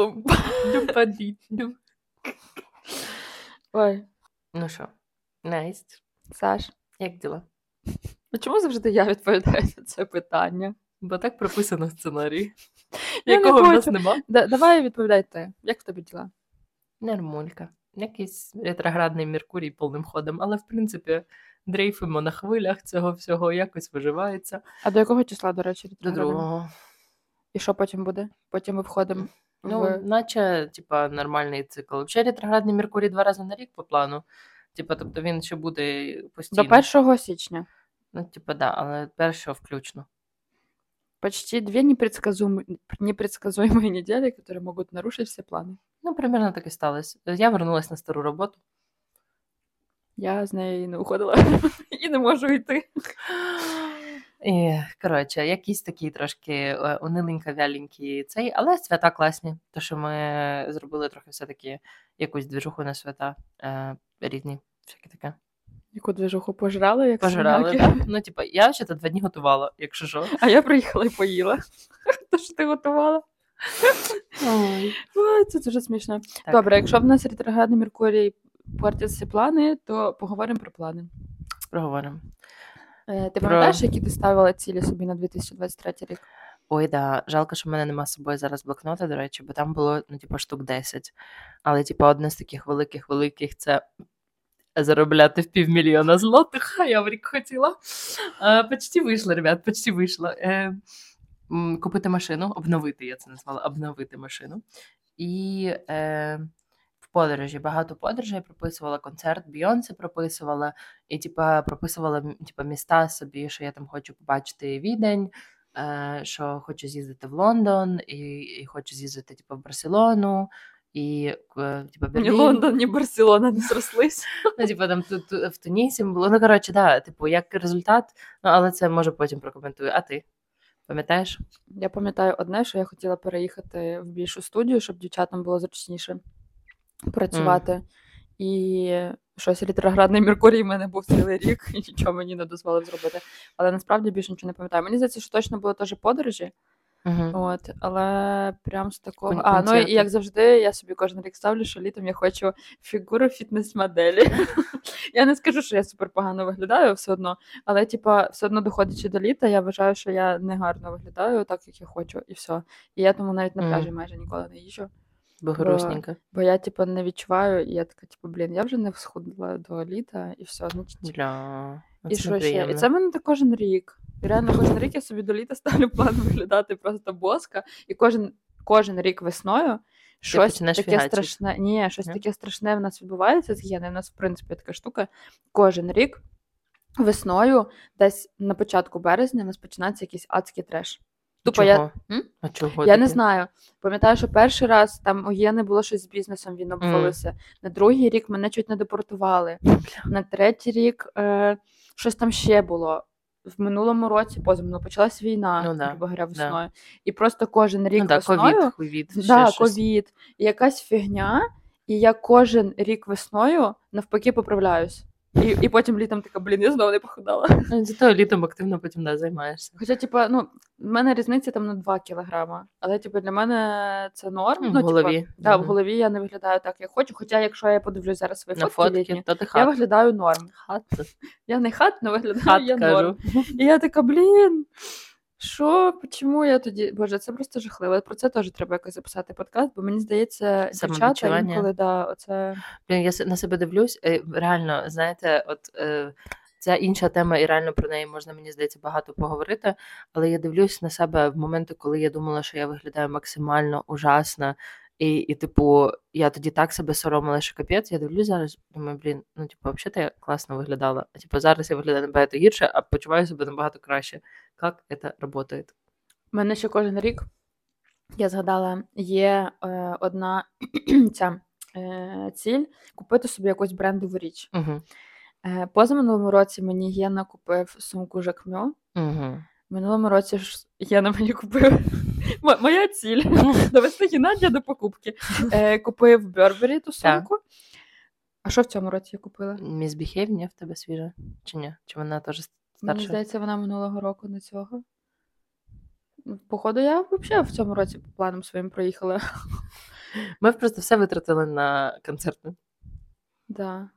Лумпа. Люмпадітню. Ой, Ну що, Настя, Саш, як діла? а чому завжди я відповідаю на це питання? Бо так прописано в сценарії, Я не якого в нас нема. Да, давай відповідай ти. Як в тебе діла? Нормулька. Якийсь ретроградний Меркурій повним ходом, але в принципі дрейфимо на хвилях цього всього, якось виживається. А до якого числа, до речі, До другого. І що потім буде? Потім ми входимо Ну, в наче, типа, нормальний цикл. Взагалі ретроградний Меркурій два рази на рік по плану. Типа, тобто він ще буде постійно. до 1 січня. Ну, типа, да, але першого включно. Почти две непредсказуемые, непредсказуемые недели, которые могут нарушить все планы. Ну, примерно так і сталося. Я вернулась на стару роботу. Я з неї не уходила і не можу йти. І, коротше, якісь такі трошки е, униленька вяленькі цей, але свята класні. То, що ми зробили трохи все-таки якусь движуху на свята е, різні, всяке таке. Яку движуху пожрали, як свиняки. Да? Ну, типа, я ще два дні готувала, якщо що. А я приїхала і поїла. То, що ти готувала. Ой. Ой, це дуже смішно. Так. Добре, якщо в нас ретроградний Меркурій портить всі плани, то поговоримо про плани. Проговоримо. Е, Ти Про- пам'ятаєш, які ти ставила цілі собі на 2023 рік? Ой, да. Жалко, що в мене нема з собою зараз блокнота, до речі, бо там було, ну, типу, штук 10. Але, типу, одне з таких великих-великих це заробляти в півмільйона злотих, а я в рік хотіла. А, почти вийшло, ребят, почти вийшло. Е, купити машину, обновити, я це назвала, обновити машину. І е, подорожі, багато подорожей прописувала концерт, Бійонсе прописувала, і типа прописувала типа, міста собі, що я там хочу побачити відень, е, що хочу з'їздити в Лондон, і, і хочу з'їздити типу, в Барселону, і типу, Ні Лондон, ні Барселона не зрослись. Ну, типу, там тут тут в Тунісі було. Ну, коротше, да, типу, як результат, ну, але це може потім прокоментую. А ти? Пам'ятаєш? Я пам'ятаю одне, що я хотіла переїхати в більшу студію, щоб дівчатам було зручніше працювати. І щось ретроградний Меркурій в мене був цілий рік, і нічого мені не дозволив зробити. Але насправді більше нічого не пам'ятаю. Мені здається, що точно було теж подорожі. Угу. От, але прям з такого. Кон- А, ну і як завжди, я собі кожен рік ставлю, що літом я хочу фігуру фітнес-моделі. я не скажу, що я супер погано виглядаю все одно, але типа, все одно доходячи до літа, я вважаю, що я не гарно виглядаю так, як я хочу, і все. І я тому навіть на пляжі майже ніколи не їжджу. Бо. Бо я, типу, не відчуваю, і я така, типу, блін, я вже не схудла до літа, і все. Значить, Бля, і що ще? І це в мене так кожен рік. І реально кожен рік я собі до літа ставлю план виглядати просто боска. І кожен, кожен рік весною щось таке фігачити. страшне. Ні, щось Ні? таке страшне в нас відбувається з гени. У нас, в принципі, така штука. Кожен рік весною, десь на початку березня, у нас починається якийсь адський треш. Тупо я? М? А чого я не знаю. Пам'ятаю, що перший раз там у Єни було щось з бізнесом, він обвалився. На другий рік мене чуть не депортували. На третій рік е, щось там ще було. В минулому році, позаминулому, почалась війна, Ну да, грубо говоря, весною. І просто кожен рік Ну, да, весною. ковід, да, ковід, і якась фігня, і я кожен рік весною навпаки поправляюсь. І, і потім літом така, блін, я знову не похудала. Ну, зато літом активно потім да, займаєшся. Хоча, типа, ну, в мене різниця там на 2 кілограма. Але, типу, для мене це норм. Ну, в ну, голові. Типу, да, в голові я не виглядаю так, як хочу. Хоча, якщо я подивлюсь зараз свої На фотки, фотки, літні, то ти я виглядаю норм. Хат, Я не хат, але виглядаю хат я норм. І я така, блін. Що, чому я тоді? Боже, це просто жахливо. Про це теж треба якось записати подкаст, бо мені здається, дівчата інколи да, оце Блін, я на себе дивлюсь, е, реально, знаєте, от е, це інша тема, і реально про неї можна, мені здається, багато поговорити. Але я дивлюсь на себе в моменти, коли я думала, що я виглядаю максимально ужасно. І, і, типу, я тоді так себе соромила, що капець. Я дивлюсь зараз, думаю, блін, ну, типу, взагалі я класно виглядала. А типу, зараз я виглядаю набагато гірше, а почуваю себе набагато краще. Як це працює? У мене ще кожен рік, я згадала, є е, одна ця е, ціль купити собі якусь брендову річ. Угу. Е, позаминулому році мені Єна купив сумку Жакмьо. Угу. Минулому році ж Єна мені купив. Мо- Моя ціль довести Геннадія до покупки. Е, купив Бербері ту сумку. А що в цьому році я купила? Міс Біхейв, ні, в тебе свіжа? Чи ні? Чи вона теж Мені здається, вона минулого року до цього. Походу, я взагалі в цьому році по планам своїм проїхала. Ми просто все витратили на концерти. Да.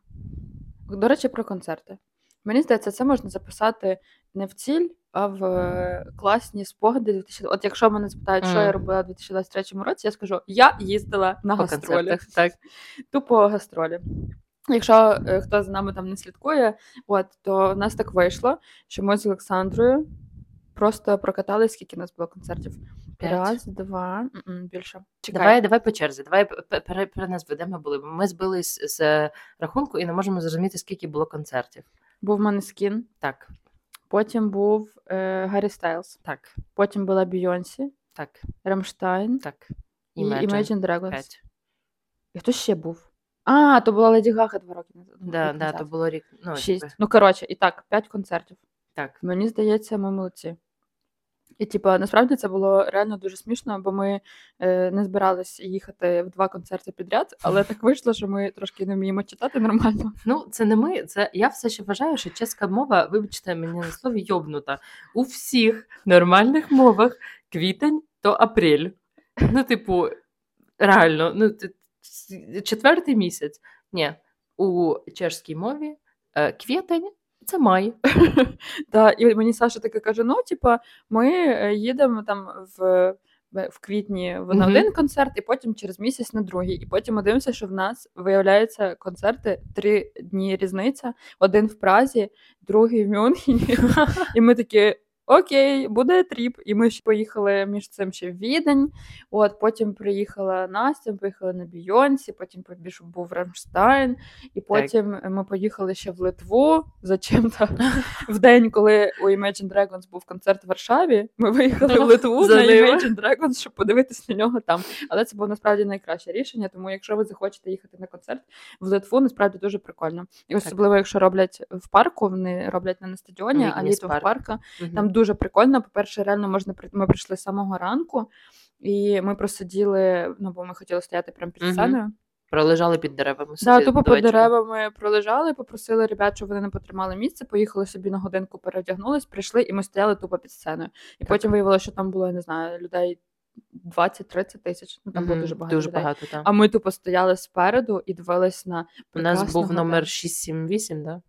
До речі, про концерти. Мені здається, це можна записати не в ціль, а в е, класні спогади. 2000... От якщо мене запитають, що я Мгм. робила у 2023 році, я скажу: я їздила на По гастролі. Так. Тупо гастролі. Якщо е, хто за нами там не слідкує, от то в нас так вийшло, що ми з Олександрою просто прокатали, скільки у нас було концертів. П'ять. Раз, два, м-м, більше. Чекай. Давай, давай по черзі. Давай п- п- переназви, де ми були. Бо Ми збились з рахунку і не можемо зрозуміти, скільки було концертів. Був Манескін, Так, потім був е, Гаррі Стайлз, так, потім була Бійонсі, так, Рамштайн так. і Imagine. Imagine Dragons. П'ять. І хто ще був? А, то була Леді Гага два роки назад. Да, да, то було рік. Ну, Шість. типу, Ну, коротше, і так, п'ять концертів. так. Мені здається, ми молодці. І, типу, насправді це було реально дуже смішно, бо ми е, не збирались їхати в два концерти підряд, але так вийшло, що ми трошки не вміємо читати нормально. Ну, це не ми. Це я все ще вважаю, що чеська мова, вибачте мені на слові йобнута. У всіх нормальних мовах квітень то апрель. Ну, типу, реально, ну четвертий місяць. Ні, у чешській мові е, квітень це май. Та, і мені Саша таке каже: ну, типа, ми е, їдемо там в. В квітні в- на один концерт, і потім через місяць на другий. І потім ми дивимося, що в нас виявляються концерти три дні різниця: один в Празі, другий в Мюнхені. І ми такі. Окей, буде тріп. І ми ще поїхали між цим ще в Відень. От потім приїхала Настя, поїхали на Бійонсі, потім побіж був Рамштайн, і потім ми поїхали ще в Литву. Зачем-то в день, коли у Imagine Dragons був концерт в Варшаві, ми виїхали в Литву За на. Imagine Dragons, щоб подивитись на нього там. Але це було насправді найкраще рішення. Тому, якщо ви захочете їхати на концерт в Литву, насправді дуже прикольно. І особливо, якщо роблять в парку, вони роблять не на стадіоні, а літом в парку. Там дуже прикольно. По-перше, реально можна Ми прийшли з самого ранку, і ми просиділи, ну бо ми хотіли стояти прямо під сценою. Пролежали під деревами. Да, тупо вечора. деревами пролежали, попросили ребят, щоб вони не потримали місце, поїхали собі на годинку, переодягнулись, прийшли, і ми стояли тупо під сценою. І Так. потім виявилося, що там було, я не знаю, людей 20-30 тисяч. Ну там було дуже багато Дуже людей. багато, так. А ми тупо стояли спереду і дивились на У нас був номер Дан- 678, да?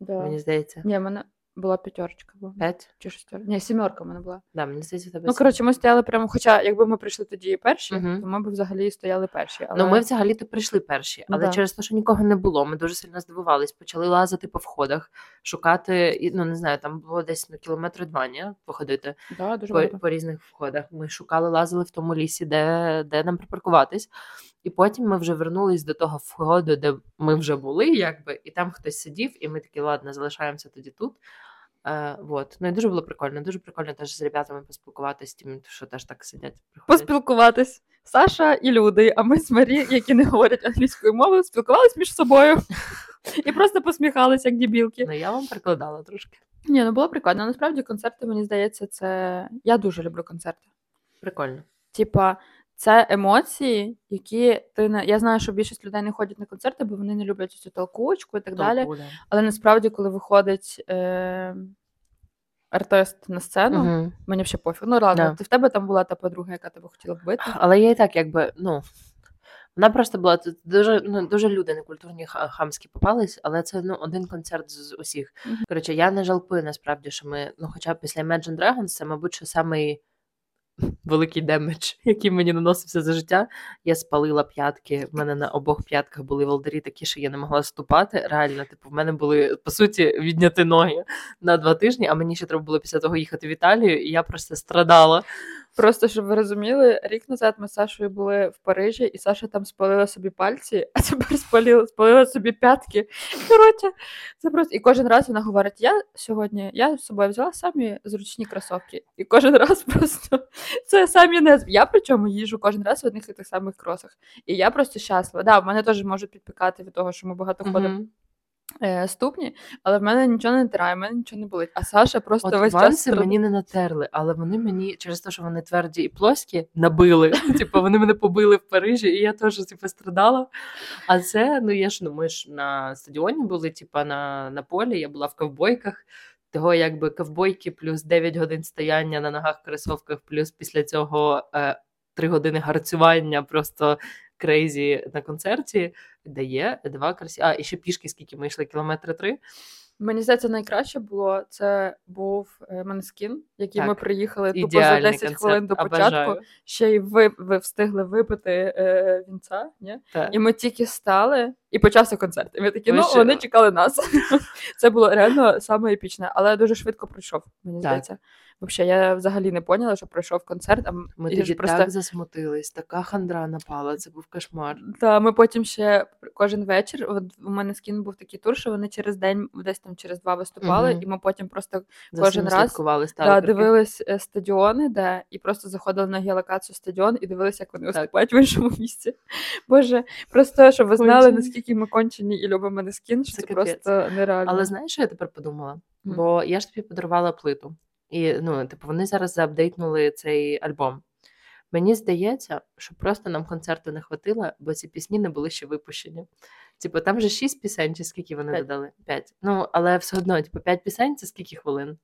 Да. мені здається. Ні, мене була п'ятерочка. Була. П'ять? Чи шестерка? Ні, сімерка в мене була. Да, мені здається, в тебе Ну, коротше, ми стояли прямо, хоча якби ми прийшли тоді перші, Мгм. то ми б взагалі стояли перші. Але... Ну, ми взагалі-то прийшли перші, але да. через те, що нікого не було, ми дуже сильно здивувались, почали лазити по входах, шукати, і, ну не знаю, там було десь ну, кілометри два, ні, походити да, дуже по, багато. по різних входах. Ми шукали, лазили в тому лісі, де, де нам припаркуватись. І потім ми вже вернулись до того входу, де ми вже були, якби, і там хтось сидів, і ми такі, ладно, залишаємося тоді тут. Е, вот. Ну і дуже було прикольно. Дуже прикольно теж з ребятами поспілкуватись, тим, що теж так сидять. приходять. Поспілкуватись. Саша і люди, а ми з Марі, які не говорять англійською мовою, спілкувались між собою і просто посміхались, як дібілки. Ну, я вам прикладала трошки. Ні, ну було прикольно. Насправді концерти, мені здається, це. Я дуже люблю концерти. Прикольно. Типа, це емоції, які ти не. Я знаю, що більшість людей не ходять на концерти, бо вони не люблять цю толкучку і так далі. Да. Але насправді, коли виходить е... артист на сцену, Мгм. мені ще пофіг. Ну ладно, Да. ти в тебе там була та подруга, яка тебе хотіла вбити. Але я і так, якби, ну. Вона просто була тут дуже, ну, дуже люди некультурні ха- хамські попались, але це ну, один концерт з з усіх. Коротше, я не жалкую насправді, що ми, ну, хоча б після Imagine Dragons, це, мабуть, що самий великий damage, який мені наносився за життя. Я спалила п'ятки. В мене на обох п'ятках були волдері такі, що я не могла ступати. Реально, типу, в мене були по суті відняті ноги на два тижні, а мені ще треба було після того їхати в Італію, і я просто страдала. Просто щоб ви розуміли, рік назад ми з Сашою були в Парижі, і Саша там спалила собі пальці, а тепер спалила, спалила собі п'ятки. Коротше, це просто. І кожен раз вона говорить: я сьогодні я з собою взяла самі зручні кросовки. І кожен раз просто це самі не Я причому їжу кожен раз в одних і тих самих кросах. І я просто щаслива. Да, в мене теж можуть підпікати від того, що ми багато ходимо ступні, але в мене нічого не тирає, в мене нічого не болить. А Саша просто От весь час ванси мені не натерли, але вони мені через те, що вони тверді і плоскі, набили. Типу, вони мене побили в Парижі, і я теж типу, страдала. А це, ну я ж ну ми ж на стадіоні були, типу, на, на полі, я була в ковбойках. того, якби ковбойки, плюс 9 годин стояння на ногах в кросовках, плюс після цього е, 3 години гарцювання, просто crazy на концерті, дає два красі. А, і ще пішки, скільки ми йшли, кілометри три. Мені здається, найкраще було це був Måneskin, який Так. ми приїхали тупо за 10 концерт. хвилин до початку. Обожаю. Ще й ви, ви встигли випити е, вінця. Ні? Так. І ми тільки стали, і почався концерт. І ми такі, Ви ну вони чекали нас. Це було реально саме епічне, але дуже швидко пройшов. Мені Так. здається. Взагалі, я взагалі не поняла, що пройшов концерт. А Ми тоді просто так засмутились, така хандра напала, це був кошмар. Та ми потім ще кожен вечір. От у мене скін був такий тур, що вони через день, десь там через два виступали, Мгм. і ми потім просто За Кожен раз, сталкерки. дивились е, стадіони, де і просто заходили на геолокацію стадіон і дивилися, як вони Так. виступають в іншому місці. Боже, просто щоб ви знали, Кончені. Наскільки ми кончені і любимо мене скін, що Це це, просто нереально. Але знаєш, що я тепер подумала? Мгм. Бо я ж тобі подарувала плиту. І ну, типу, вони зараз заапдейтнули цей альбом. Мені здається, що просто нам концерту не хватило, бо ці пісні не були ще випущені. Типу, там же шість пісень, чи скільки вони П'ять. додали? П'ять. Ну, але все одно, типу, п'ять пісень це скільки хвилин?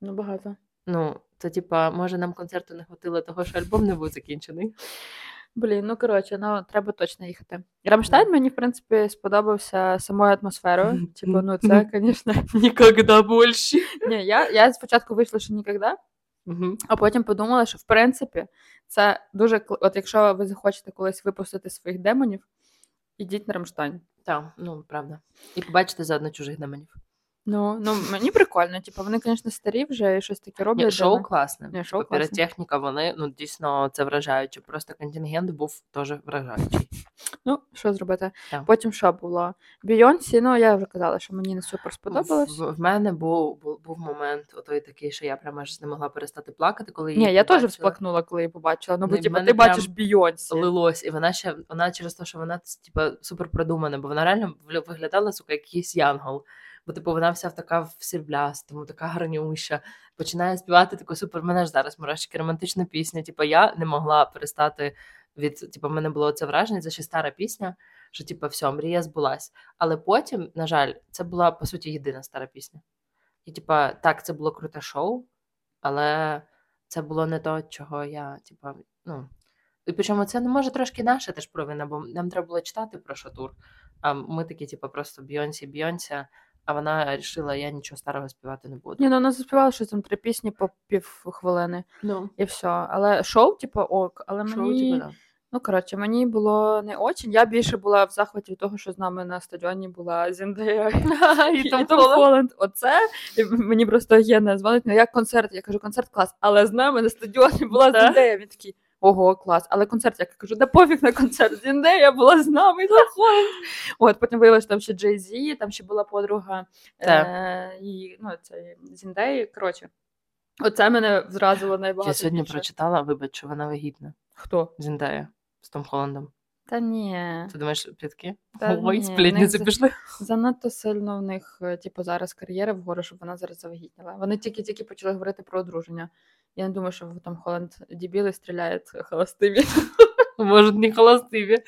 Ну, багато. Ну, то, типа, може, нам концерту не хватило того, що альбом не був закінчений. Блін, ну коротше, ну треба точно їхати. Рамштайн мені, в принципі, сподобався самою атмосферою. Типу, ну це, звісно. Ніколи більше. Ні, я, я спочатку вийшла, що ніколи, А потім подумала, що в принципі це дуже От якщо ви захочете колись випустити своїх демонів, ідіть на Рамштайн. Так, ну правда. І побачите заодно чужих демонів. Ну, ну мені прикольно. Типу, вони, звісно, старі вже і щось таке роблять. Ні, шоу класне. Ні, шоу Типу, класне. Піротехніка, вони ну дійсно це вражаюче. Просто контингент був теж вражаючий. Ну, що зробити? Так. Потім що було? Бійонсі, ну я вже казала, що мені не супер сподобалось. В, в мене був, був, був момент отой такий, що я прямо аж не могла перестати плакати, коли її Ні, я теж побачила. всплакнула, коли її побачила. Ну, бо Ну, типу, ти бачиш Бійонсі. Лилось, і вона ще вона через те, що вона типа супер продумана, бо вона реально виглядала сука, як якийсь янгол. Бо типу вона вся така в сріблястому, така гарнюща. Починає співати таку супер. Мене ж зараз мурашки, романтична пісня. Типу, я не могла перестати від типу, мене було це враження, це ще стара пісня, що типу, все, мрія збулась. Але потім, на жаль, це була по суті єдина стара пісня. І типа, так, це було круте шоу, але це було не то, чого я, типа, ну. І причому це не може трошки наша теж провина, бо нам треба було читати про що тур. А ми такі, типу, просто Бйонсі, Бйонсі, а вона вирішила, я нічого старого співати не буду. Ні, ну вона заспівала щось там три пісні по пів хвилини Ну, і все. Але шоу, типу, ок, але шоу, мені. типу, да. Ну, коротше, мені було не очень. Я більше була в захваті від того, що з нами на стадіоні була Зіндея І Том Холланд. Оце і мені просто Єна дзвонить, ну як концерт? Я кажу, концерт клас, але з нами на стадіоні була Зіндея. Він такий. Ого, клас. Але концерт, як я кажу, да пофіг на концерт. Зіндея була з нами Холланд. От потім виявилося, що там ще Джей Зі, там ще була подруга е, і, ну, це Зіндеї. Коротше, оце мене зразило найбагато. Я сьогодні більше. прочитала, вибач, що вона вагітна. Хто? Зіндея з Том Холландом. Та ні. Ти думаєш, плітки? Та Ой, сплітниці пішли. Занадто сильно в них, е, типу, зараз кар'єра вгору, щоб вона зараз завагітніла. Вони тільки-тільки почали говорити про одруження. Я не думаю, що там Холланд дебіли стріляють холостиві. Може, не холостиві.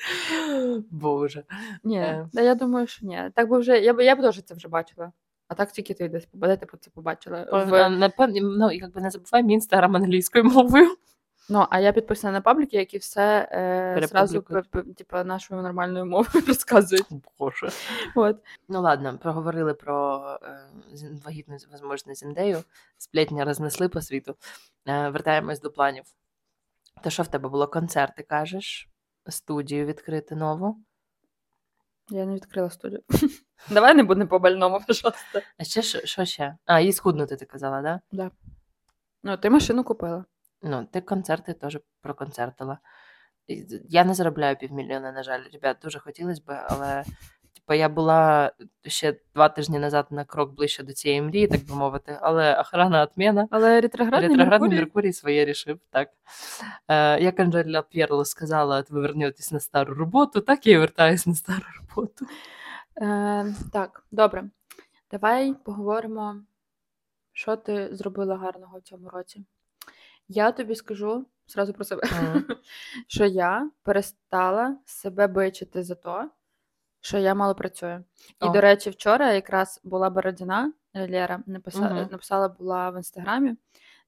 Боже. Ні, Е. та я думаю, що ні. Так би вже, я б я б теж це вже бачила. А так тільки ти десь про це побачила. В... Напевно, ну, якби не забувай мій інстаграм англійською мовою. Ну, а я підписана на пабліки, які все е, зразу типу, нашою нормальною мовою розказують. Боже. От. Ну ладно, проговорили про е, вагітну возможну зіндею. Сплетня рознесли по світу. Е, вертаємось до планів. То що в тебе було? Концерти, кажеш? Студію відкрити нову. Я не відкрила студію. Давай не будемо по больному, пожалуйста. А ще що, ще? А, і схуднути ти казала, да? Да. Ну, ти машину купила. Ну, ти концерти теж проконцертила. Я не заробляю півмільйона, на жаль. Ребят, дуже хотілося б, але типу, я була ще два тижні назад на крок ближче до цієї мрії, так би мовити, але охрана отмена. Але ретроградний, Ретроградний Меркурій- Меркурій своє рішив, так. Е, як Анжеля П'єрло сказала, ви вернетесь на стару роботу, так я і вертаюсь на стару роботу. Е, так, добре. Давай поговоримо, що ти зробила гарного в цьому році. Я тобі скажу зразу про себе, Мгм. що я перестала себе бичити за те, що я мало працюю. І, О. до речі, вчора якраз була Бородіна, Лера написа... Мгм. написала була в інстаграмі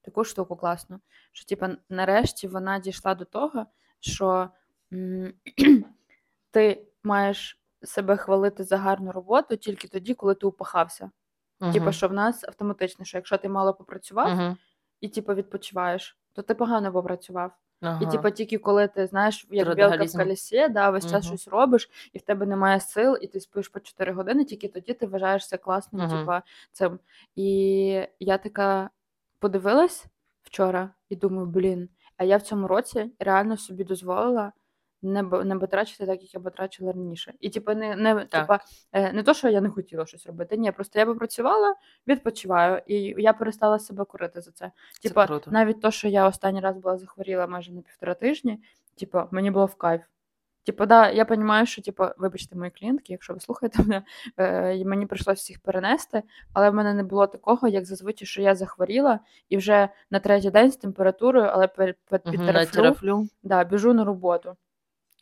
таку штуку класну, що типа нарешті вона дійшла до того, що м, ти маєш себе хвалити за гарну роботу тільки тоді, коли ти упахався. Типа, Мгм. що в нас автоматично, що якщо ти мало попрацював Мгм. І типу відпочиваєш, то ти погано попрацював. І типу, тільки коли ти знаєш, як білка в колесі, да, весь час угу. щось робиш, і в тебе немає сил, і ти спиш по 4 години, тільки тоді ти вважаєшся класним, угу. типу, цим. І я така подивилась вчора і думаю, блін, а я в цьому році реально собі дозволила не, не батрачити так, як я батрачила раніше. І типу, не, не, типа, е, не то, що я не хотіла щось робити. Ні, просто я попрацювала, відпочиваю, і я перестала себе корити за це. Це Типа, навіть то, що я останній раз була захворіла майже на півтора тижні, типу, мені було в кайф. Типу, да, я розумію, що типу, вибачте, мої клієнтки, якщо ви слухаєте мене, е, мені прийшлося всіх перенести, але в мене не було такого, як зазвичай, що я захворіла, і вже на третій день з температурою, але під, під, під терафлю, терафлю. да, біжу на роботу.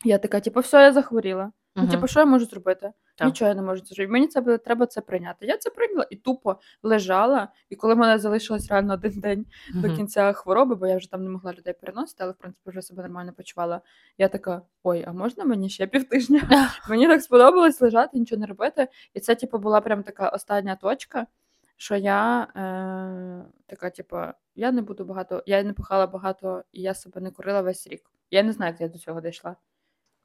Я така, типу, все, я захворіла. Ну, Мгм. типу, що я можу зробити? Так. Нічого я не можу зробити. Мені це буде- треба це прийняти. Я це прийняла і тупо лежала. І коли в мене залишилось реально один день до Мгм. кінця хвороби, бо я вже там не могла людей переносити, але в принципі вже себе нормально почувала. Я така: ой, а можна мені ще півтижня? Мені так сподобалось лежати, нічого не робити. І це, типу, була прям така остання точка, що я е, така, типу, я не буду багато, я не пахала багато, і я себе не курила весь рік. Я не знаю, як я до цього дійшла.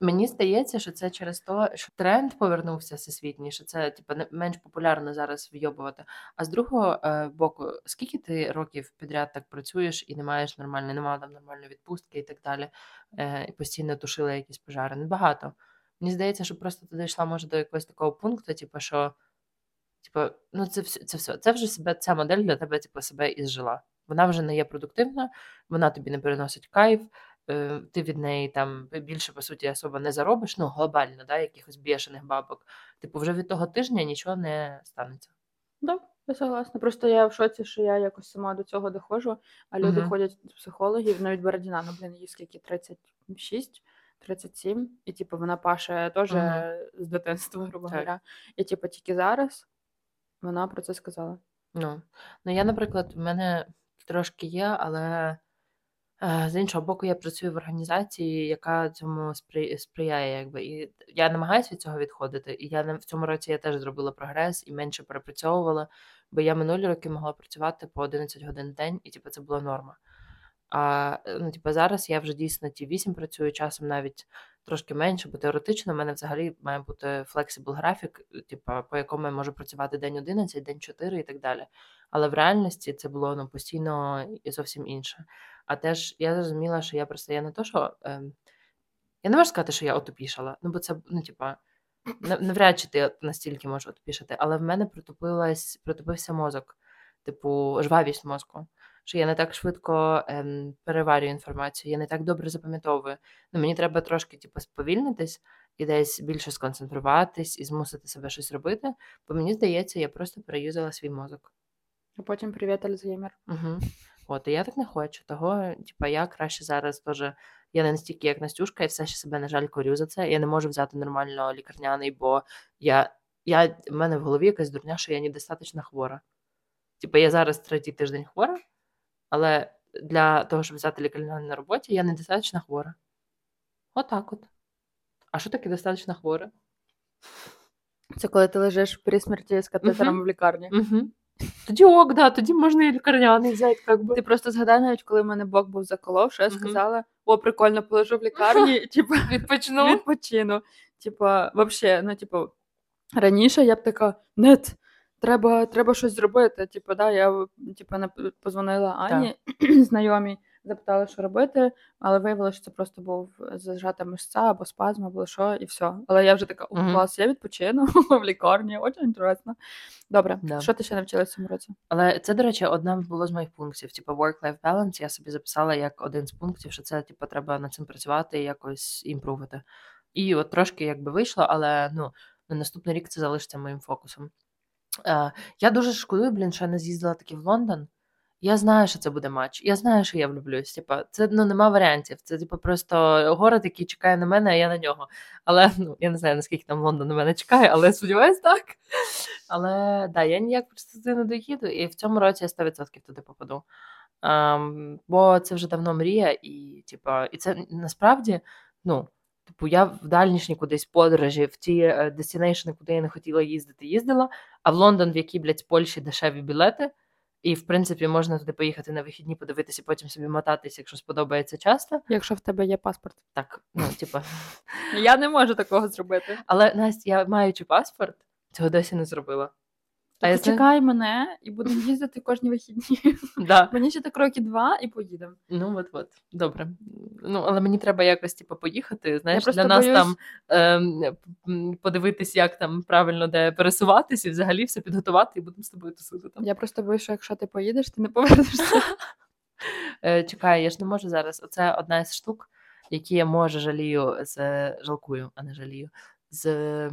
Мені здається, що це через те, що тренд повернувся всесвітній, що це типу, менш популярно зараз вйобувати. А з другого е, боку, скільки ти років підряд так працюєш і не маєш нормальної, немає там нормальної відпустки і так далі, е, і постійно тушила якісь пожари? Небагато. Мені здається, що просто ти дійшла може до якогось такого пункту, типу, що типу, ну це все, це все. Це вже себе ця модель для тебе, типу, себе ізжила. Вона вже не є продуктивна, вона тобі не переносить кайф, ти від неї там більше по суті особо не заробиш, ну глобально, да, якихось бешених бабок. Типу, вже від того тижня нічого не станеться. Да, я согласна. Просто я в шоці, що я якось сама до цього доходжу, а люди Мгм. ходять до психологів, навіть Бородіна, ну, блін, їй скільки 36, 37, і типу вона паше теж Мгм. з дитинства, грубо говоря. І типу тільки зараз вона про це сказала. Ну, ну я, наприклад, в мене трошки є, але е, з іншого боку, я працюю в організації, яка цьому спри- сприяє. Якби. І я намагаюся від цього відходити. І я в цьому році я теж зробила прогрес і менше перепрацьовувала, бо я минулі роки могла працювати по 11 годин в день, і типу, це була норма. А е, ну, типу, зараз я вже дійсно ті 8 працюю, часом навіть трошки менше, бо теоретично в мене взагалі має бути flexible графік, типу, по якому я можу працювати день 11, день 4 і так далі. Але в реальності це було ну, постійно і зовсім інше. А теж я зрозуміла, що я просто я не то, що ем, я не можу сказати, що я отупішала. Ну, бо це, ну, типа, нав- навряд чи ти настільки можеш отупішати, але в мене протупилась, протупився мозок, типу, жвавість мозку. Що я не так швидко ем, переварюю інформацію, я не так добре запам'ятовую. Ну, мені треба трошки, типу, сповільнитись і десь більше сконцентруватись і змусити себе щось робити, бо мені здається, я просто переюзала свій мозок. А потім привіт, Альцгеймер. Угу. От, і я так не хочу. Того, типа, я краще зараз теж. Я не настільки, як Настюшка, і все ще себе, на жаль, корю за це. Я не можу взяти нормально лікарняний, бо я, я, в мене в голові якась дурня, що я недостатньо хвора. Типа, я зараз третій тиждень хвора, але для того, щоб взяти лікарняний на роботі, я недостатньо хвора. Отак от. А що таке достатньо хвора? Це коли ти лежиш при смерті з катетером в лікарні. Угу. Тоді ок, да, тоді можна і лікарняний взяти, як би. Ти просто згадай, навіть коли в мене бок був заколов, що я Мгм. сказала: о, прикольно, полежу в лікарні, типу, Відпочну. відпочину. Типа, вообще, ну, типу, раніше я б така, нет, треба, треба щось зробити. Типу, да, я типу, нап- позвонила Ані, знайомій, запитала, що робити, але виявилося, що це просто був зажата мишця або спазм, або що, і все. Але я вже така, Мгм. клас, я відпочину в лікарні, дуже інтересно. Добре, Да. що ти ще навчилася в цьому році? Але це, до речі, одна було з моїх пунктів. Типу, work-life balance, я собі записала як один з пунктів, що це типу, треба над цим працювати і якось імпрувити. І от трошки якби вийшло, але ну, на наступний рік це залишиться моїм фокусом. Е, я дуже шкодую, блін, що я не з'їздила таки в Лондон. Я знаю, що це буде матч. Я знаю, що я влюблюсь. Типа, це ну нема варіантів. Це типу просто город, який чекає на мене, а я на нього. Але ну я не знаю наскільки там Лондон на мене чекає, але сподіваюсь, так. Але да, я ніяк просто не доїду, і в цьому році я 100% туди попаду. Um, бо це вже давно мрія, і типа, і це насправді, ну. Типу, я в дальнішні кудись подорожі, в ті дестінейшни, куди я не хотіла їздити, їздила. А в Лондон, в якій, блядь, Польщі дешеві білети, і, в принципі, можна туди поїхати на вихідні, подивитися, потім собі мотатись, якщо сподобається часто. Якщо в тебе є паспорт. Так, ну, типа. Я не можу такого зробити. Але Настя, я маючи паспорт, цього досі не зробила. А я Чекай мене і будемо їздити кожні вихідні. Да. Мені ще так роки два і поїдемо. Ну, от от добре. Ну, але мені треба якось типу, поїхати. Знаєш, для боюсь... нас там е, подивитись, як там правильно де пересуватись, і взагалі все підготувати, і будемо з тобою тусити там. Я просто боюсь, що якщо ти поїдеш, ти не повернешся. Е, Чекай, я ж не можу зараз. Оце одна з штук, які я може жалію з жалкую, а не жалію. З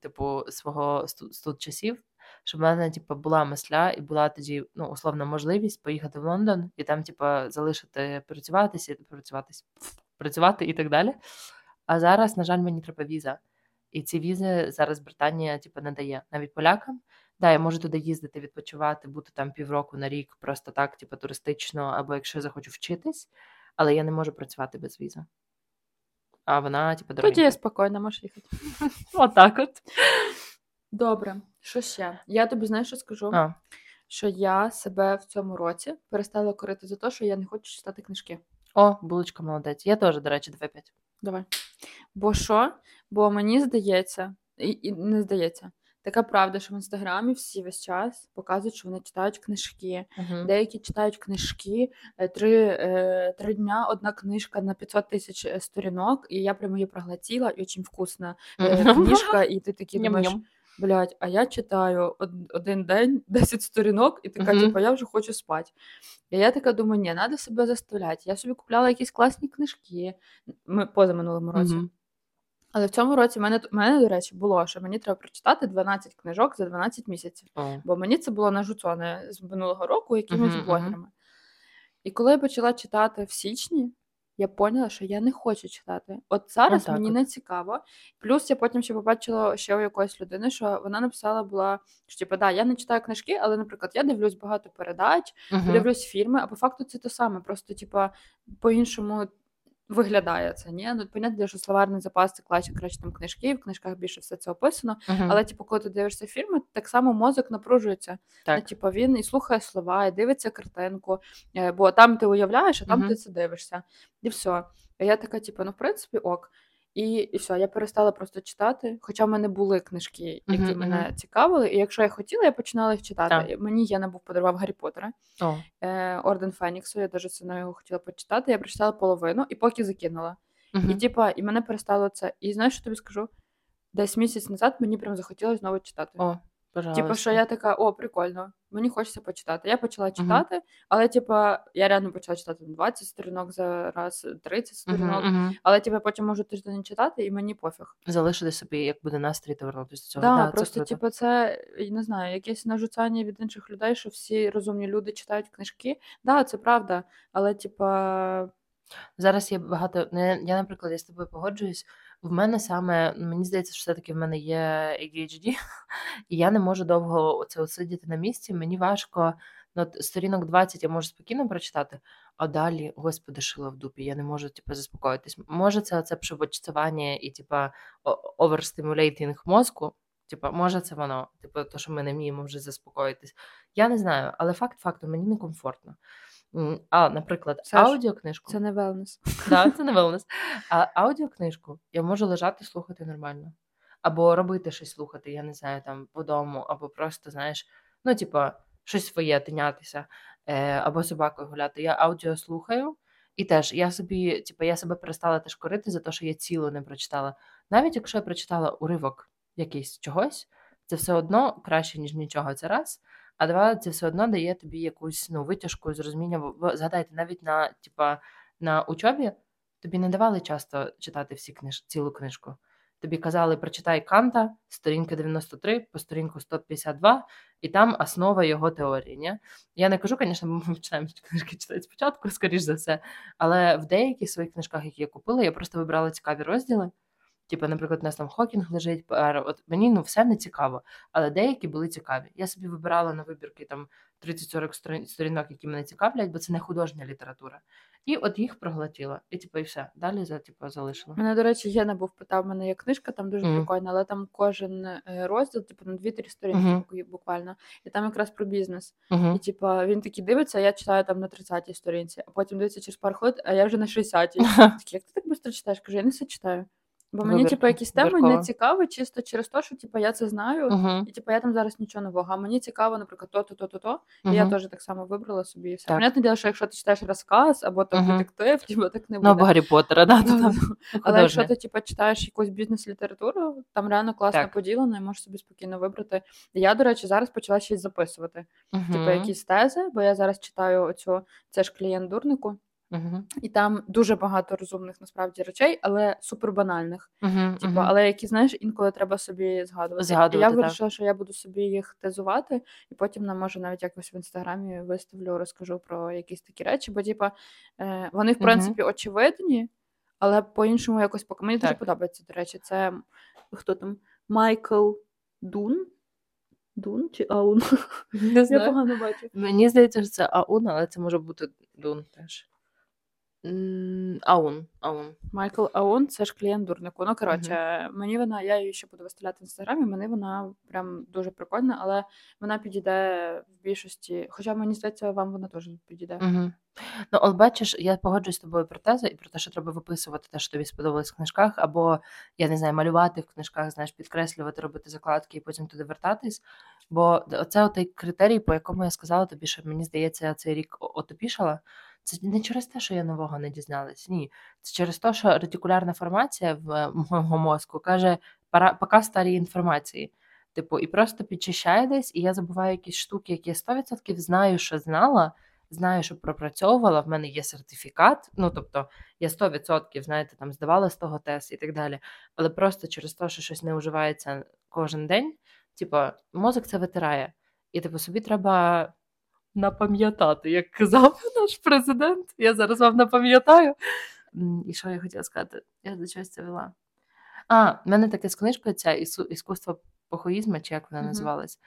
типу свого студ часів щоб в мене типу, була мисля і була тоді ну, условна можливість поїхати в Лондон і там, типу, залишити працюватися, працюватись, працювати і так далі. А зараз, на жаль, мені треба віза. І ці візи зараз Британія типу, не дає навіть полякам. Да, я можу туди їздити, відпочивати, бути там півроку на рік, просто так, типу, туристично, або якщо я захочу вчитись, але я не можу працювати без візи. А вона, типу, дорога. Тоді я спокійно можеш їхати. Отак от. Добре, що ще? Я тобі знаєш, що скажу? А. Що я себе в цьому році перестала корити за те, що я не хочу читати книжки. О, булочка молодець. Я теж, до речі, 2-5. Давай. Бо що? Бо мені здається, і, і не здається, така правда, що в інстаграмі всі весь час показують, що вони читають книжки. Угу. Деякі читають книжки е, три е, три дня, одна книжка на 500 тисяч е, сторінок, і я прямо її проглотила, і дуже вкусна книжка, і ти такі думаєш. Блять, а я читаю один день 10 сторінок, і така, uh-huh. типу, я вже хочу спати. І я така думаю, ні, треба себе заставляти. Я собі купляла якісь класні книжки ми, поза минулому році. Uh-huh. Але в цьому році в мене, в мене, до речі, було, що мені треба прочитати 12 книжок за 12 місяців. Uh-huh. Бо мені це було нажуцоне з минулого року якимись блогерами. І коли я почала читати в січні, я поняла, що я не хочу читати. От зараз Отак мені от. не цікаво. Плюс я потім ще побачила ще у якоїсь людини, що вона написала була, що типу, да, я не читаю книжки, але, наприклад, я дивлюсь багато передач, Угу. дивлюсь фільми, а по факту це те саме. Просто, типа, по-іншому виглядає це. Ні? Ну, понятно, що словарний запас це краще, краще там книжки, в книжках більше все це описано. Угу. Але, типу, коли ти дивишся фільми, так само мозок напружується. Так. Ну, типу, він і слухає слова, і дивиться картинку, е, бо там ти уявляєш, а там Мгм. ти це дивишся. І все. А я така, типу, ну, в принципі, ок. І, і все, я перестала просто читати. Хоча в мене були книжки, які Мгм, мене мгм. цікавили, і якщо я хотіла, я починала їх читати. Так. І Мені Єна був подарував Гаррі Поттера, О. е, Орден Феніксу. Я дуже сильно його хотіла почитати. Я прочитала половину і поки закинула. І Угу. типа, і мене перестало це. І знаєш, що тобі скажу? Десь місяць назад мені прям захотілося знову читати. О, Типу, що я така, о, прикольно, мені хочеться почитати. Я почала читати, але типа, я реально почала читати 20 сторінок за раз, 30 сторінок. Угу, угу. Але типу, потім можу тиждень читати, і мені пофіг. Залишити собі, як буде настрій, та вернутися до цього. Да, Да, просто, круто. типу, це я не знаю, якесь нажуцання від інших людей, що всі розумні люди читають книжки. Да, це правда, але типа. Зараз є багато. ну, я, наприклад, я з тобою погоджуюсь. В мене саме ну, мені здається, що все-таки в мене є ADHD, і я не можу довго от сидіти на місці. Мені важко. Ну, от сторінок 20 я можу спокійно прочитати, а далі, господи, шила в дупі, я не можу типу, заспокоїтись. Може, це оце пшебочцювання і типа оверстимулейтинг мозку. Типа, може, це воно, типу, то, що ми не вміємо вже заспокоїтись. Я не знаю, але факт фактом мені некомфортно. А, наприклад, Саш, аудіокнижку. Це не велнес. Да, це не wellness. А аудіокнижку я можу лежати слухати нормально. Або робити щось слухати, я не знаю, там по дому, або просто, знаєш, ну, типа, щось своє тинятися, е, або собакою гуляти. Я аудіо слухаю, і теж я собі, типа, я себе перестала теж корити за те, що я ціло не прочитала. Навіть якщо я прочитала уривок якийсь чогось, це все одно краще, ніж нічого. Це раз. А два, це все одно дає тобі якусь ну, витяжку з розуміння. Згадайте, навіть на, типа, на учобі тобі не давали часто читати всі книж... цілу книжку. тобі казали, прочитай Канта, сторінка 93 по сторінку 152, і там основа його теорії. Ні? Я не кажу, звісно, бо ми починаємо книжки читати спочатку, скоріш за все. Але в деяких своїх книжках, які я купила, я просто вибрала цікаві розділи. Типу, наприклад, у нас там Хокінг лежить, пер- от мені ну все не цікаво, але деякі були цікаві. Я собі вибирала на вибірки там 30-40 сторінок, які мене цікавлять, бо це не художня література. І от їх проглотила. І типу, і все. Далі за типу залишила. Мене, до речі, Єна був питав, мене є книжка, там дуже Мгм. прикольна, але там кожен е, розділ, типу, на 2-3 сторінки бук- буквально. І там якраз про бізнес. Угу. І типу, він такий дивиться, а я читаю там на 30-й сторінці, а потім дивиться через пару хвилин, а я вже на 60-й. Такий, як ти так швидко читаєш? Кажу, я не все читаю. Бо мені, типу, якісь теми не вибірково. цікаві, чисто через те, що типу, я це знаю. Угу. І типу, я там зараз нічого нового. А мені цікаво, наприклад, то-то, то-то, то. І я теж так само вибрала собі і все. Так. Понятне діло, що якщо ти читаєш розказ або там Мгм. детектив, типу, так не Ну, буде. або Гаррі Поттера, да, то там. Але якщо художня. ти типу, читаєш якусь бізнес-літературу, там реально класно Так. поділено, і можеш собі спокійно вибрати. Я, до речі, зараз почала щось записувати. Типу, якісь тези, бо я зараз читаю оцю це ж клієнт дурнику, Мгм. і там дуже багато розумних насправді речей, але супер банальних. Мгм. Типу, Мгм. але які, знаєш, інколи треба собі згадувати. Згадувати, і я так. вирішила, що я буду собі їх тезувати, і потім нам може навіть якось в інстаграмі виставлю, розкажу про якісь такі речі, бо типа е, вони в принципі очевидні, але по-іншому якось поки мені дуже подобається. До речі, це хто там Майкл Дун? Дун чи Аун? Не Я погано бачу. Мені здається, що це Аун, але це може бути Дун теж. М, Аун. Аун. Майкл Аун, це ж клієнт дурнику. Ну, коротше, мені вона, я її ще буду виставляти в інстаграмі, мені вона прям дуже прикольна, але вона підійде в більшості. Хоча мені здається, вам вона теж підійде. Угу. Ну, от бачиш, я погоджуюсь з тобою про тези і про те, що треба виписувати те, що тобі сподобалось в книжках, або, я не знаю, малювати в книжках, знаєш, підкреслювати, робити закладки і потім туди вертатись. Бо оце той критерій, по якому я сказала тобі, що мені здається, я цей рік отопішала. Це не через те, що я нового не дізналась. Ні. Це через те, що ретикулярна формація в е, мого мозку каже, пора, поки старі інформації. Типу, і просто підчищає десь, і я забуваю якісь штуки, які я 100% знаю, що знала, знаю, що пропрацьовувала, в мене є сертифікат. Ну, тобто, я 100%, знаєте, там здавала з того тест і так далі. Але просто через те, що щось не вживається кожен день, типу, мозок це витирає. І типу, собі треба напам'ятати, як казав наш президент. Я зараз вам напам'ятаю. І що я хотіла сказати? Я до чогось це вела. А, в мене таке з книжкою ця іскусство похуїзму, чи як вона називалась.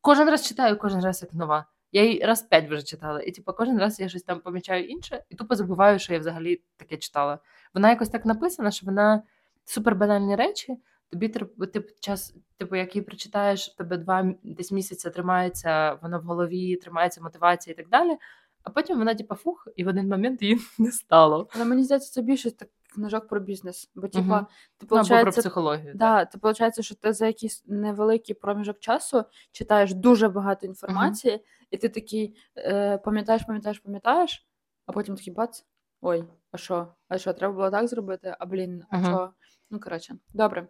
Кожен раз читаю, кожен раз як нова. Я її раз п'ять вже читала, і типу, кожен раз я щось там помічаю інше, і тупо забуваю, що я взагалі таке читала. Вона якось так написана, що вона супер банальні речі. Тобі типу, час, типу, як її прочитаєш, тебе два десь місяця тримається, воно в голові, тримається мотивація і так далі. А потім вона, типу, фух, і в один момент її не стало. Але мені здається, це більше так книжок про бізнес. Бо, типа, Мгм. ти або про получається, психологію. так. Да, то виходить, що ти за якийсь невеликий проміжок часу читаєш дуже багато інформації, і ти такий е, пам'ятаєш, пам'ятаєш, пам'ятаєш, а потім такий бац. Ой, а що? А що, треба було так зробити? А блін, а Мгм. що? Ну, коротше, добре.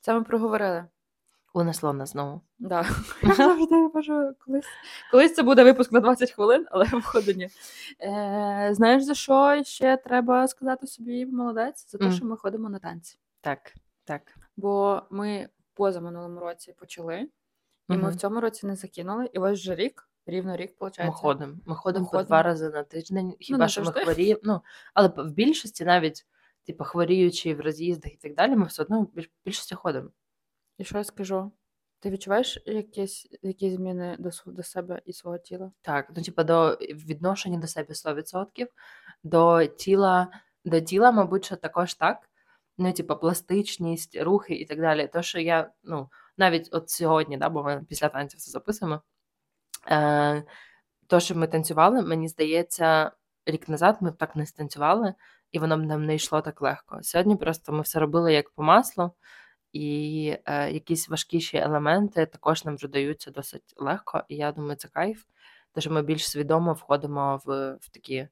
Це ми проговорили. Унесло нас знову. Да. Я завжди кажу, колись, колись це буде випуск на 20 хвилин, але виходить ні. Е, знаєш, за що ще треба сказати собі молодець? За те, Мгм. що ми ходимо на танці. Так, так. Бо ми позаминулому році почали, і ми в цьому році не закинули. І ось вже рік, рівно рік, виходить. Ми ходимо. Ми ходимо по ходимо. два рази на тиждень. Хіба не що ми хворіємо. Ну, але в більшості навіть, типу, хворіючи в роз'їздах і так далі, ми все одно більш- більшості ходимо. І що я скажу? Ти відчуваєш якісь, якісь зміни до, до себе і свого тіла? Так, ну, типу, до відношення до себе 100%, до тіла, до тіла, мабуть, що також так. Ну, типу, пластичність, рухи і так далі. То, що я, ну, навіть от сьогодні, да, бо ми після танців все записуємо. Е, то, що ми танцювали, мені здається, рік назад ми б так не станцювали, і воно б нам не йшло так легко. Сьогодні просто ми все робили як по маслу, і е, якісь важкіші елементи також нам вже даються досить легко, і я думаю, це кайф. Тому що ми більш свідомо входимо в, в такі,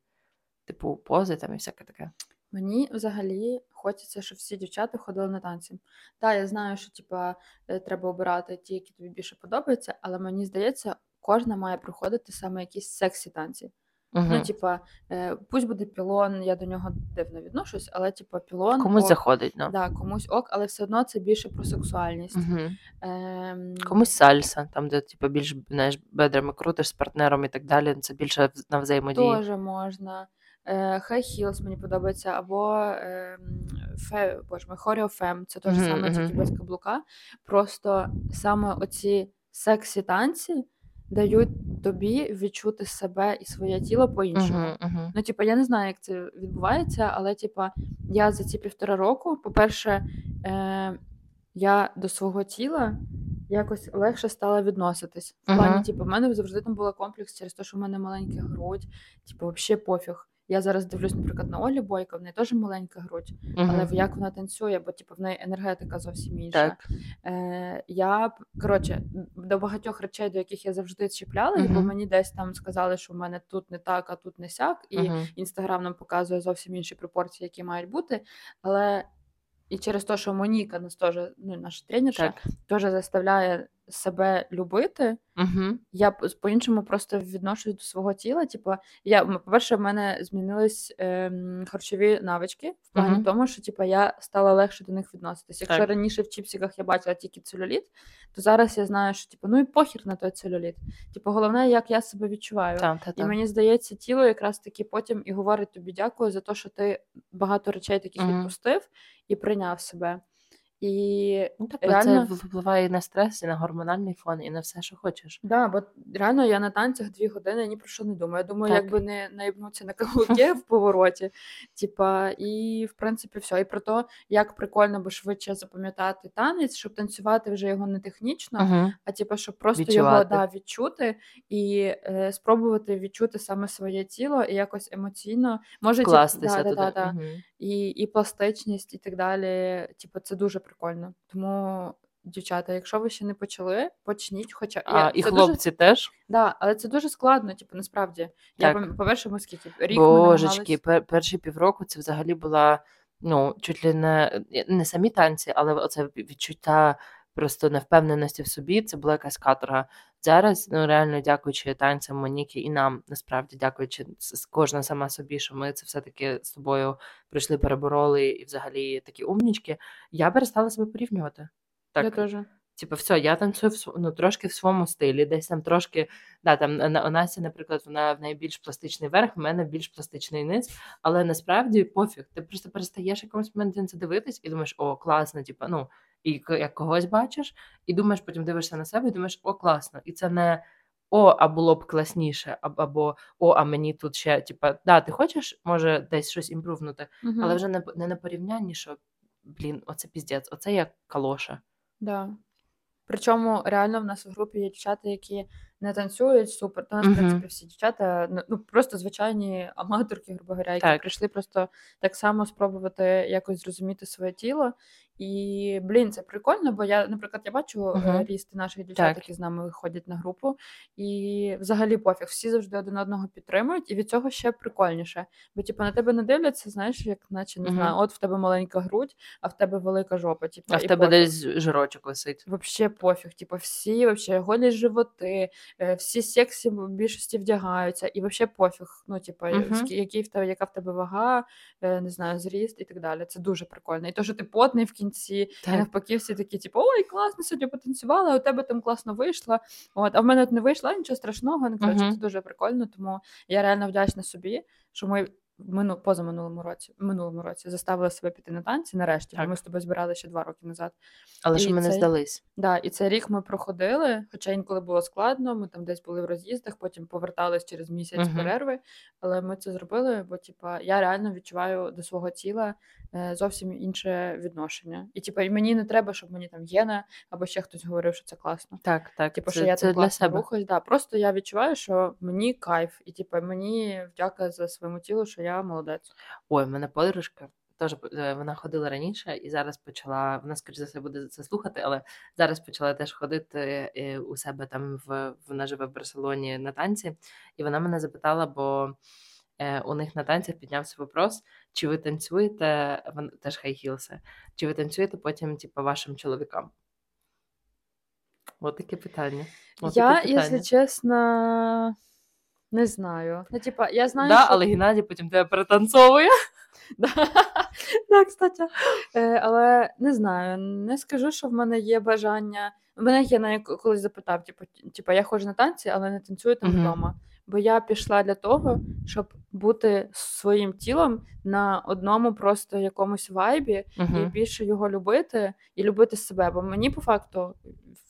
типу, пози там і всяке таке. Мені взагалі хочеться, щоб всі дівчата ходили на танці. Так, я знаю, що типа е, треба обирати ті, які тобі більше подобаються, але мені здається, кожна має проходити саме якісь сексі танці. Ну, типа, е, пусть буде пілон, я до нього дивно відношусь, але типа пілон Комусь ок, заходить, ну. да, комусь ок, але все одно це більше про сексуальність. Мгм. Ем, Комусь сальса, там, де типу, більш знаєш, бедрами крутиш з партнером і так далі. Це більше на взаємодії. Теж можна. Е, High Heels мені подобається, або ем, фе, боже Choreofem, це теж Мгм, саме тільки без каблука. Просто саме оці сексі танці дають тобі відчути себе і своє тіло по-іншому. Мгм, мгм. Ну, типа, я не знаю, як це відбувається, але типа, я за ці півтора року, по-перше, е, я до свого тіла якось легше стала відноситись. В плані, Мгм. типу, в мене завжди там була комплекс через те, що в мене маленька грудь, типу, взагалі пофіг. Я зараз дивлюсь, наприклад, на Олі Бойко, в неї теж маленька грудь, але Мгм. в- як вона танцює, бо типу, в неї енергетика зовсім інша. Так. Е, я коротше, до багатьох речей, до яких я завжди чіплялась, бо мені десь там сказали, що в мене тут не так, а тут не сяк, і Мгм. інстаграм нам показує зовсім інші пропорції, які мають бути. Але і через те, що Моніка нас теж, ну, наша тренерша, теж заставляє себе любити. Мгм. Я по-іншому просто відношусь до свого тіла. Типу, я, по-перше, в мене змінились ем, харчові навички в плані Мгм. тому, що типу, я стала легше до них відноситись. Якщо Так. раніше в чіпсиках я бачила тільки целюліт, то зараз я знаю, що типу, ну і похір на той целюліт. Типу, головне, як я себе відчуваю. Та, та, І мені здається, тіло якраз таки потім і говорить тобі дякую за те, що ти багато речей таких Мгм. відпустив і прийняв себе. І Ну, так, реально, це впливає і на стрес, і на гормональний фон, і на все, що хочеш. да, бо реально я на танцях дві години ні про що не думаю. Я думаю, Так. якби не наїбнуться на каблуки в повороті. Типа, і в принципі все. І про те, як прикольно би швидше запам'ятати танець, щоб танцювати вже його не технічно, Угу. а типу, щоб просто його да, відчути і е, спробувати відчути саме своє тіло і якось емоційно може Вкластися да, да, туди. да, да. Мгм. І, і пластичність, і так далі. Типу, це дуже прикольно. Тому, дівчата, якщо ви ще не почали, почніть. Хоча А, я, і це дуже, хлопці теж. да, але це дуже складно, типу, насправді. Я Так. я по-перше, ми скільки рік Божечки, пер, перші півроку це взагалі була ну, чуть ли не, не самі танці, але оце відчуття просто невпевненості в собі, це була якась каторга. Зараз, ну реально дякуючи танцям Моніки і нам, насправді дякуючи кожна сама собі, що ми це все-таки з тобою прийшли, перебороли і взагалі такі умнічки, я перестала себе порівнювати. Я теж. Типу, все, я танцюю в ну, трошки в своєму стилі, десь там трошки. Да, там на- у Насті, наприклад, вона в неї більш пластичний верх, в мене більш пластичний низ, але насправді пофіг. Ти просто перестаєш якомусь моменті на це дивитись і думаєш, о, класно, типу, ну, і як когось бачиш, і думаєш, потім дивишся на себе і думаєш, о, класно. І це не о, а було б класніше, або, о, а мені тут ще, типа, да, ти хочеш, може, десь щось імпрувнути, але Угу. вже не, не на порівнянні, що, блін, оце піздець, оце як калоша. Да. Причому реально в нас в групі є дівчата, які не танцюють супер. У нас, в принципі, всі дівчата ну, ну просто звичайні аматорки, грубо говоря, які Так. прийшли просто так само спробувати якось зрозуміти своє тіло. І блін, це прикольно, бо я, наприклад, я бачу е, Мгм. ріст наших дівчат, Так. які з нами виходять на групу, і взагалі пофіг, всі завжди один одного підтримують, і від цього ще прикольніше. Бо типу на тебе не дивляться, знаєш, як наче не Мгм. знаю, от в тебе маленька грудь, а в тебе велика жопа. Типу, А в тебе пофіг. десь жирочок висить. Вообще пофіг, типу, всі вообще голі животи, е, всі сексі в більшості вдягаються, і вообще пофіг. Ну, типу, скі- який в тебе, яка в тебе вага, е, не знаю, зріст і так далі. Це дуже прикольно. І то, що ти потний в кінці, і Так. навпаки, всі такі, типу, ой, класно, сьогодні потанцювала, у тебе там класно вийшло. От, а в мене от не вийшло, нічого страшного. Ну, коротше, Мгм. це дуже прикольно, тому я реально вдячна собі, що ми. Мину позаминулому році, минулому році заставили себе піти на танці нарешті. бо Ми з тобою збирали ще два роки назад. Але І що ми не здались. Да, і цей рік ми проходили, хоча інколи було складно, ми там десь були в роз'їздах, потім повертались через місяць Мгм. перерви. Але ми це зробили, бо типа я реально відчуваю до свого тіла е, зовсім інше відношення. І типа мені не треба, щоб мені там Єна або ще хтось говорив, що це класно. Так, так. Типу, це, що я це там для класно себе. рухаюсь. Да, просто я відчуваю, що мені кайф, і типа мені вдяка за своєму тілу, що я молодець. Ой, в мене подружка. Теж е, вона ходила раніше і зараз почала. Вона, скоріш за все, буде це слухати, але зараз почала теж ходити е, у себе там в вона живе в Барселоні на танці, і вона мене запитала, бо е, у них на танцях піднявся вопрос, чи ви танцюєте, вон- теж хайхілси, чи ви танцюєте потім, типу, вашим чоловікам? От таке питання. От я, таке якщо чесно, Не знаю. Ну, типа, я знаю, да, що... але Геннадій потім тебе перетанцовує. Да, кстати. Е, але не знаю, не скажу, що в мене є бажання. Мене є на колись запитав, типу, типу, я ходжу на танці, але не танцюю там Мгм. вдома. Бо я пішла для того, щоб бути своїм тілом на одному просто якомусь вайбі і більше його любити і любити себе. Бо мені по факту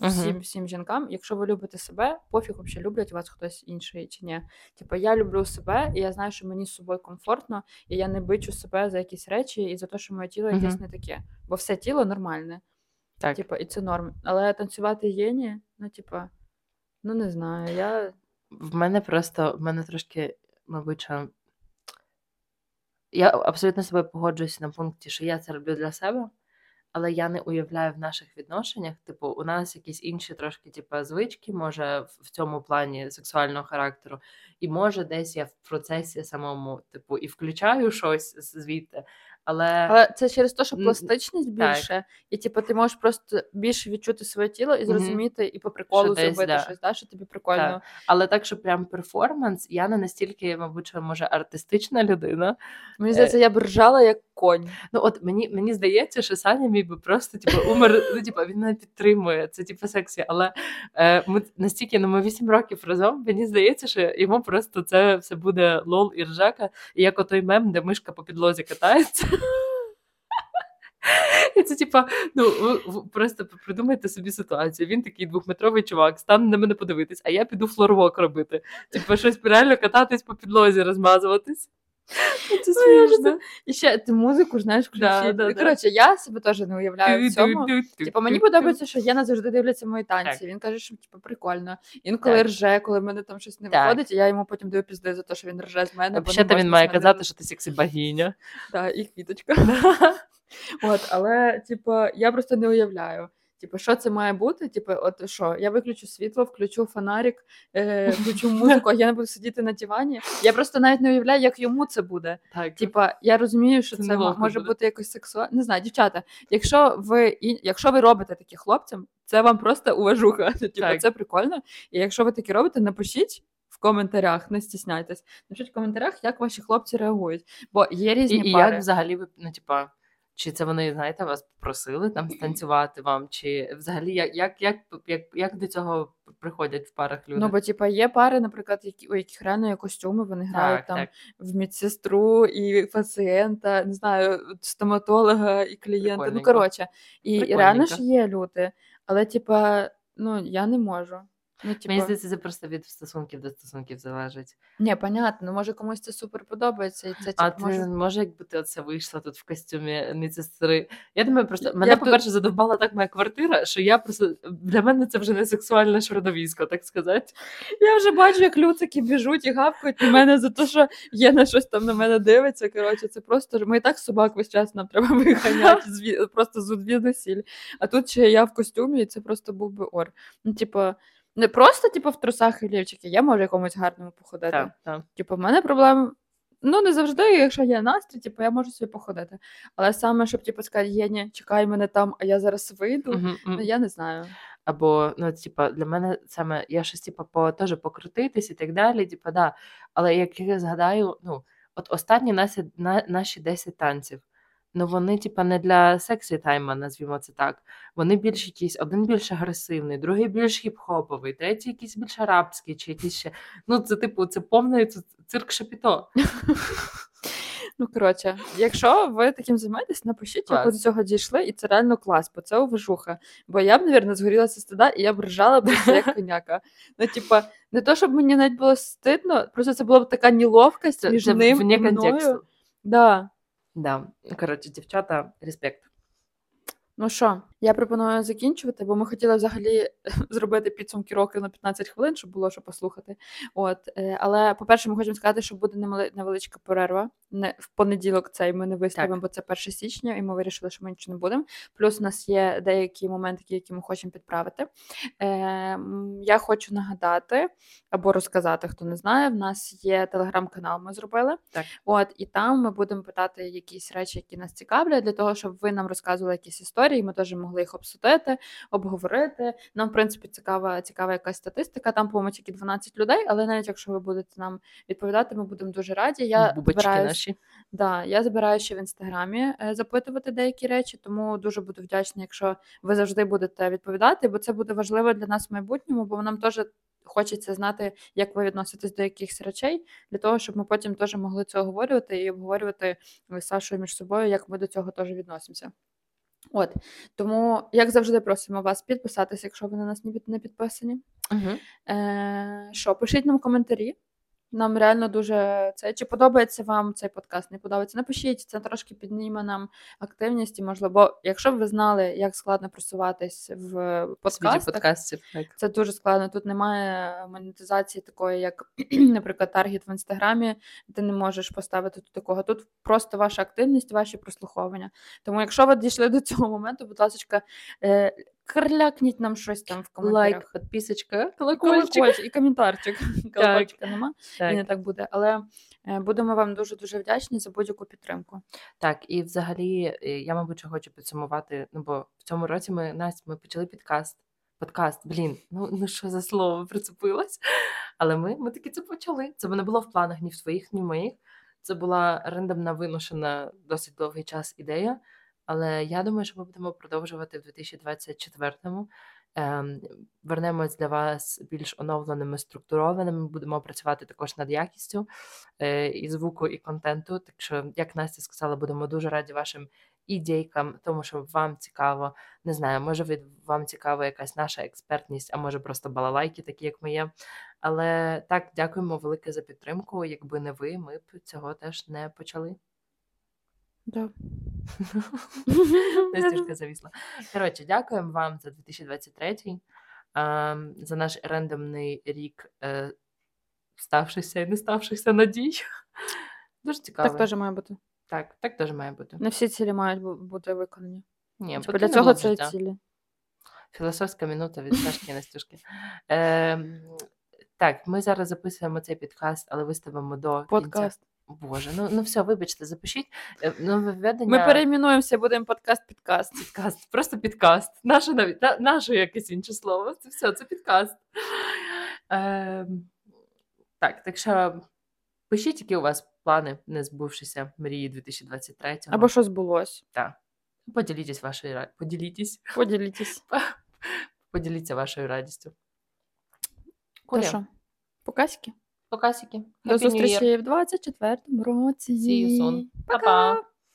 всім, Мгм. всім жінкам, якщо ви любите себе, пофіг взагалі люблять вас хтось інший чи ні. Типу, я люблю себе, і я знаю, що мені з собою комфортно, і я не бичу себе за якісь речі і за те, що моє тіло якесь не таке. Бо все тіло нормальне. Так. Типу, і це норм. Але танцювати єні, ну, типа, ну не знаю. Я В мене просто, в мене трошки, мабуть, що я абсолютно з собою погоджуюся на пункті, що я це роблю для себе, але я не уявляю в наших відношеннях. Типу, у нас якісь інші трошки, типу, звички, може, в цьому плані сексуального характеру, і може десь я в процесі самому, типу, і включаю щось звідти. Але, Але це через те, що М, пластичність так. більше, і типу, ти можеш просто більше відчути своє тіло і Мгм. зрозуміти, і по приколу Що десь, зробити да. щось, да, що тобі прикольно. Так. але так, що прям перформанс, я не настільки, мабуть, що може артистична людина. Мені здається, я б ржала як конь. Ну, от мені, мені здається, що Саня міг би просто типу, умер. Ну, типу, він мене підтримує. Це типу сексі. Але е, ми настільки ну, ми 8 років разом. Мені здається, що йому просто це все буде лол і ржака, і як отой мем, де мишка по підлозі катається. Це, типа, ну просто придумайте собі ситуацію. Він такий двохметровий чувак, стане на мене подивитись, а я піду флорвок робити. Типу, щось реально кататись по підлозі, розмазуватись. Ну, Це Ну, смішно. І ще ти музику ж знаєш включити. Да, да, Ну. Коротше, я себе теж не уявляю в цьому. Типу, мені подобається, що Єна завжди дивляться мої танці. Так. Він каже, що типу, прикольно. Інколи Так. рже, коли в мене там щось не Так. виходить, і я йому потім даю пізди за те, що він рже з мене. Взагалі він можна має казати, що ти сексі богиня. Да, і квіточка. От, але, типу, я просто не уявляю. Типу, що це має бути? Типу, от що, я виключу світло, включу фонарик, е, включу музику, а я не буду сидіти на дивані. Я просто навіть не уявляю, як йому це буде. Так. Типа, я розумію, що Це це, може буде. бути якось сексуально. Не знаю, дівчата, якщо ви якщо ви робите такі хлопцям, це вам просто уважуха. Так. це прикольно. І якщо ви такі робите, напишіть. В коментарях, не стісняйтесь. Напишіть в коментарях, як ваші хлопці реагують. Бо є різні і пари. як взагалі ви, ну, типа, чи це вони, знаєте, вас попросили там станцювати вам, чи взагалі як, як, як, як, як до цього приходять в парах люди? Ну, бо типа є пари, наприклад, які у яких реально є костюми, вони грають так, там так. в медсестру і пацієнта, не знаю, стоматолога і клієнта. Ну коротше, і, і реально ж є люди, але типа, ну я не можу. Ну, типа, Мені здається, це просто від стосунків до стосунків залежить. ні, понятно, ну може комусь це супер подобається, і це А типу, ти може. може, якби ти оце вийшла тут в костюмі медсестри. Я думаю, просто мене, б- по-перше, задовбала так моя квартира, що я просто для мене це вже не сексуальне шродовісько, так сказати. Я вже бачу, як люцики біжуть і гавкають на мене за те, що є на щось там на мене дивиться. Коротше, це просто ми і так собак весь час нам треба виганяти зві- просто з звідусіль. А тут ще я в костюмі, і це просто був би ор. Ну, типу, не просто типу, в трусах і лівчики, я можу якомусь гарному походити. Так, так. Типу, в мене проблем. Ну, не завжди, якщо є настрій, типу, я можу собі походити. Але саме, щоб типу, сказати, Єні, чекай мене там, а я зараз вийду, Мгм, ну я не знаю. Або, ну, типа, для мене саме я щось, типа, по теж покрутитись і так далі. Типа, да. Але як я згадаю, ну, от останні наші, на, наші 10 танців. Ну, вони, типа, не для сексі тайма, назвімо це так. Вони більш якісь, один більш агресивний, другий більш хіп-хоповий, третій якийсь більш арабський, чи якийсь ще. Ну, це, типу, це повний цирк шапіто. Ну, коротше, якщо ви таким займаєтесь, напишіть, як ви до цього дійшли, і це реально клас, бо це уважуха. Бо я б, мабуть, згорілася стида, і я б ржала б як коняка. Ну, типа, не то, щоб мені навіть було стидно, просто це була б така неловкость Це, між це ним і мною. Да. Да. Коротше, дівчата, респект. Ну що, я пропоную закінчувати, бо ми хотіли взагалі зробити підсумки років на 15 хвилин, щоб було що послухати. От, е, але, по-перше, ми хочемо сказати, що буде невеличка перерва. Не в понеділок цей ми не виставимо, бо це 1 січня, і ми вирішили, що ми нічого не будемо. Плюс у нас є деякі моментики, які ми хочемо підправити. Е, я хочу нагадати або розказати, хто не знає. В нас є телеграм-канал, ми зробили. Так. От і там ми будемо питати якісь речі, які нас цікавлять, для того, щоб ви нам розказували якісь історії. Ми теж могли могли їх обсудити, обговорити. Нам, в принципі, цікава, цікава якась статистика. Там, по-моєму, тільки 12 людей, але навіть якщо ви будете нам відповідати, ми будемо дуже раді. Я Бубочки збираюсь- наші. Да, я збираю ще в інстаграмі е, запитувати деякі речі, тому дуже буду вдячна, якщо ви завжди будете відповідати, бо це буде важливо для нас в майбутньому, бо нам теж хочеться знати, як ви відноситесь до якихось речей, для того, щоб ми потім теж могли це оговорювати і обговорювати з Сашою між собою, як ми до цього теж відносимося. От тому, як завжди, просимо вас підписатися, якщо ви на нас не підписані. Угу. Е, що, пишіть нам коментарі. Нам реально дуже це. Чи подобається вам цей подкаст? Не подобається? Напишіть, це трошки підніме нам активність і можливо. Бо якщо б ви знали, як складно просуватись в подкастах, подкастів. Так. це дуже складно. Тут немає монетизації такої, як, наприклад, таргет в інстаграмі. Ти не можеш поставити тут такого. Тут просто ваша активність, ваші прослуховування. Тому, якщо ви дійшли до цього моменту, будь ласка, крлякніть нам щось там в коментарях. Лайк, підписочка, Колокольчик. колокольчик. і коментарчик. Колокольчика нема, і не Так. так буде. Але е, будемо вам дуже дуже вдячні за будь-яку підтримку. Так, і взагалі, е, я, мабуть, хочу підсумувати. Ну, бо в цьому році ми, Настя, ми почали підкаст. Подкаст, блін, ну, ну що за слово прицепилось. Але ми, ми таки це почали. Це не було в планах ні в твоїх, ні в моїх. Це була рандомна виношена досить довгий час ідея. Але я думаю, що ми будемо продовжувати в 2024-му. Ем, вернемось для вас більш оновленими, структурованими. Будемо працювати також над якістю е, і звуку, і контенту. Так що, як Настя сказала, будемо дуже раді вашим ідейкам, тому що вам цікаво, не знаю, може від вам цікава якась наша експертність, а може просто балалайки, такі як ми є. Але так, дякуємо велике за підтримку. Якби не ви, ми б цього теж не почали. Да. Настюшка завісла. Коротше, дякуємо вам за 2023, ем, за наш рандомний рік е, ставшихся і не ставшихся надій. Дуже цікаво. Так теж має бути. Так, так теж має бути. Не всі цілі мають бути виконані. Ні, бо для цього це життя. цілі. Філософська минута від Сашки і Настюшки. Ем, так, ми зараз записуємо цей підкаст, але виставимо до кінця. Боже, ну, ну все, вибачте, запишіть. Е, Нововведення... Ми перейменуємося, будемо подкаст-підкаст. Підкаст, просто підкаст. Наше навіть на, наше якесь інше слово. Це все, це підкаст. Ем, так, так що пишіть, які у вас плани, не збувшися мрії 2023-го. Або що збулось. Так. Поділітесь вашою поділітесь. Поділітесь. Поділіться вашою радістю. Куля. Покасики. Покасики. До зустрічі в 24-му році. See you soon. Па-па.